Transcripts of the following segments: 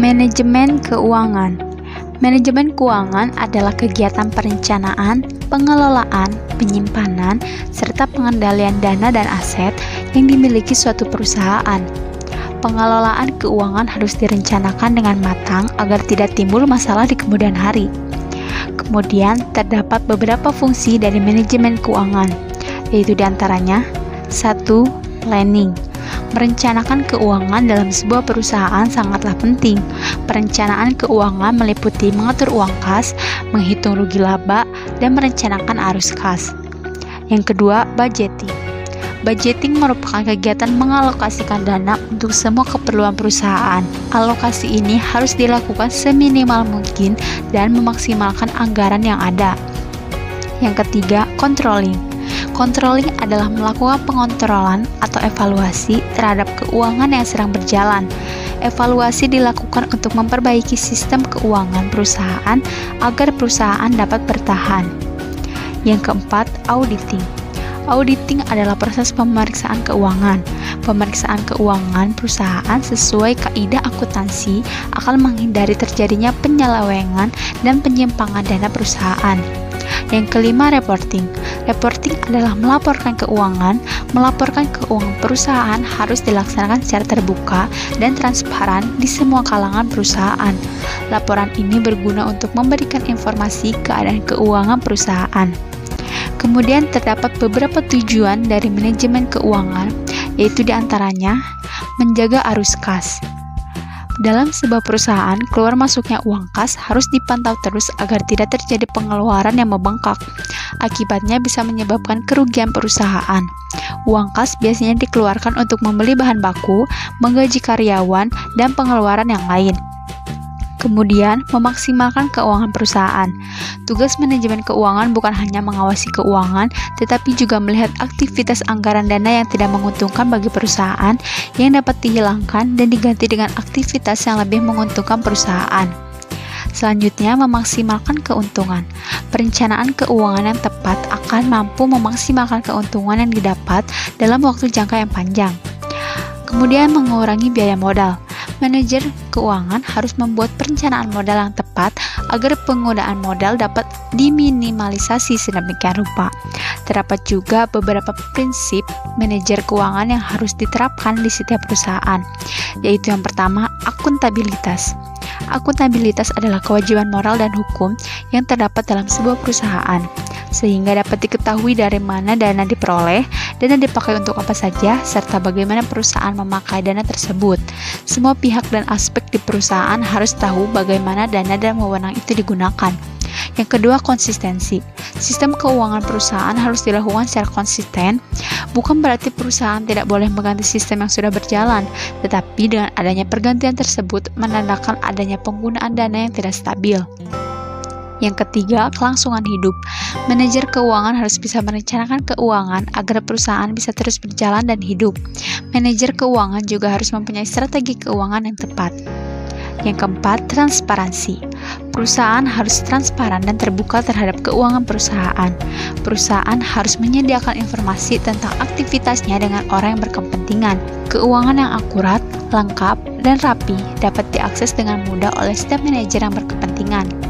Manajemen keuangan. Manajemen keuangan adalah kegiatan perencanaan, pengelolaan, penyimpanan, serta pengendalian dana dan aset yang dimiliki suatu perusahaan. Pengelolaan keuangan harus direncanakan dengan matang agar tidak timbul masalah di kemudian hari. Kemudian, terdapat beberapa fungsi dari manajemen keuangan, yaitu di antaranya 1. Planning Merencanakan keuangan dalam sebuah perusahaan sangatlah penting. Perencanaan keuangan meliputi mengatur uang kas, menghitung rugi laba, dan merencanakan arus kas. Yang kedua, budgeting. Budgeting merupakan kegiatan mengalokasikan dana untuk semua keperluan perusahaan. Alokasi ini harus dilakukan seminimal mungkin dan memaksimalkan anggaran yang ada. Yang ketiga, controlling Controlling adalah melakukan pengontrolan atau evaluasi terhadap keuangan yang sedang berjalan. Evaluasi dilakukan untuk memperbaiki sistem keuangan perusahaan agar perusahaan dapat bertahan. Yang keempat, auditing. Auditing adalah proses pemeriksaan keuangan. Pemeriksaan keuangan perusahaan sesuai kaidah akuntansi akan menghindari terjadinya penyelewengan dan penyimpangan dana perusahaan. Yang kelima, reporting. Reporting adalah melaporkan keuangan. Melaporkan keuangan perusahaan harus dilaksanakan secara terbuka dan transparan di semua kalangan perusahaan. Laporan ini berguna untuk memberikan informasi keadaan keuangan perusahaan. Kemudian terdapat beberapa tujuan dari manajemen keuangan, yaitu di antaranya menjaga arus kas, dalam sebuah perusahaan, keluar masuknya uang kas harus dipantau terus agar tidak terjadi pengeluaran yang membengkak. Akibatnya bisa menyebabkan kerugian perusahaan. Uang kas biasanya dikeluarkan untuk membeli bahan baku, menggaji karyawan, dan pengeluaran yang lain. Kemudian, memaksimalkan keuangan perusahaan. Tugas manajemen keuangan bukan hanya mengawasi keuangan, tetapi juga melihat aktivitas anggaran dana yang tidak menguntungkan bagi perusahaan yang dapat dihilangkan dan diganti dengan aktivitas yang lebih menguntungkan perusahaan. Selanjutnya, memaksimalkan keuntungan. Perencanaan keuangan yang tepat akan mampu memaksimalkan keuntungan yang didapat dalam waktu jangka yang panjang. Kemudian, mengurangi biaya modal. Manajer keuangan harus membuat perencanaan modal yang tepat agar penggunaan modal dapat diminimalisasi sedemikian rupa. Terdapat juga beberapa prinsip manajer keuangan yang harus diterapkan di setiap perusahaan, yaitu yang pertama, akuntabilitas. Akuntabilitas adalah kewajiban moral dan hukum yang terdapat dalam sebuah perusahaan sehingga dapat diketahui dari mana dana diperoleh, dana dipakai untuk apa saja, serta bagaimana perusahaan memakai dana tersebut. Semua pihak dan aspek di perusahaan harus tahu bagaimana dana dan wewenang itu digunakan. Yang kedua, konsistensi. Sistem keuangan perusahaan harus dilakukan secara konsisten, bukan berarti perusahaan tidak boleh mengganti sistem yang sudah berjalan, tetapi dengan adanya pergantian tersebut menandakan adanya penggunaan dana yang tidak stabil. Yang ketiga, kelangsungan hidup. Manajer keuangan harus bisa merencanakan keuangan agar perusahaan bisa terus berjalan dan hidup. Manajer keuangan juga harus mempunyai strategi keuangan yang tepat. Yang keempat, transparansi. Perusahaan harus transparan dan terbuka terhadap keuangan perusahaan. Perusahaan harus menyediakan informasi tentang aktivitasnya dengan orang yang berkepentingan. Keuangan yang akurat, lengkap, dan rapi dapat diakses dengan mudah oleh setiap manajer yang berkepentingan.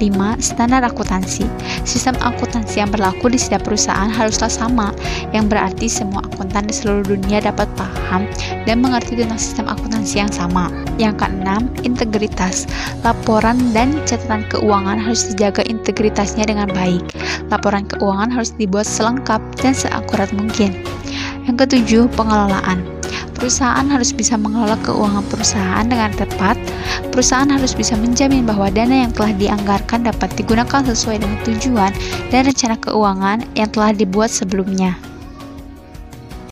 5. Standar akuntansi. Sistem akuntansi yang berlaku di setiap perusahaan haruslah sama, yang berarti semua akuntan di seluruh dunia dapat paham dan mengerti tentang sistem akuntansi yang sama. Yang keenam, integritas. Laporan dan catatan keuangan harus dijaga integritasnya dengan baik. Laporan keuangan harus dibuat selengkap dan seakurat mungkin. Yang ketujuh, pengelolaan. Perusahaan harus bisa mengelola keuangan perusahaan dengan tepat. Perusahaan harus bisa menjamin bahwa dana yang telah dianggarkan dapat digunakan sesuai dengan tujuan dan rencana keuangan yang telah dibuat sebelumnya.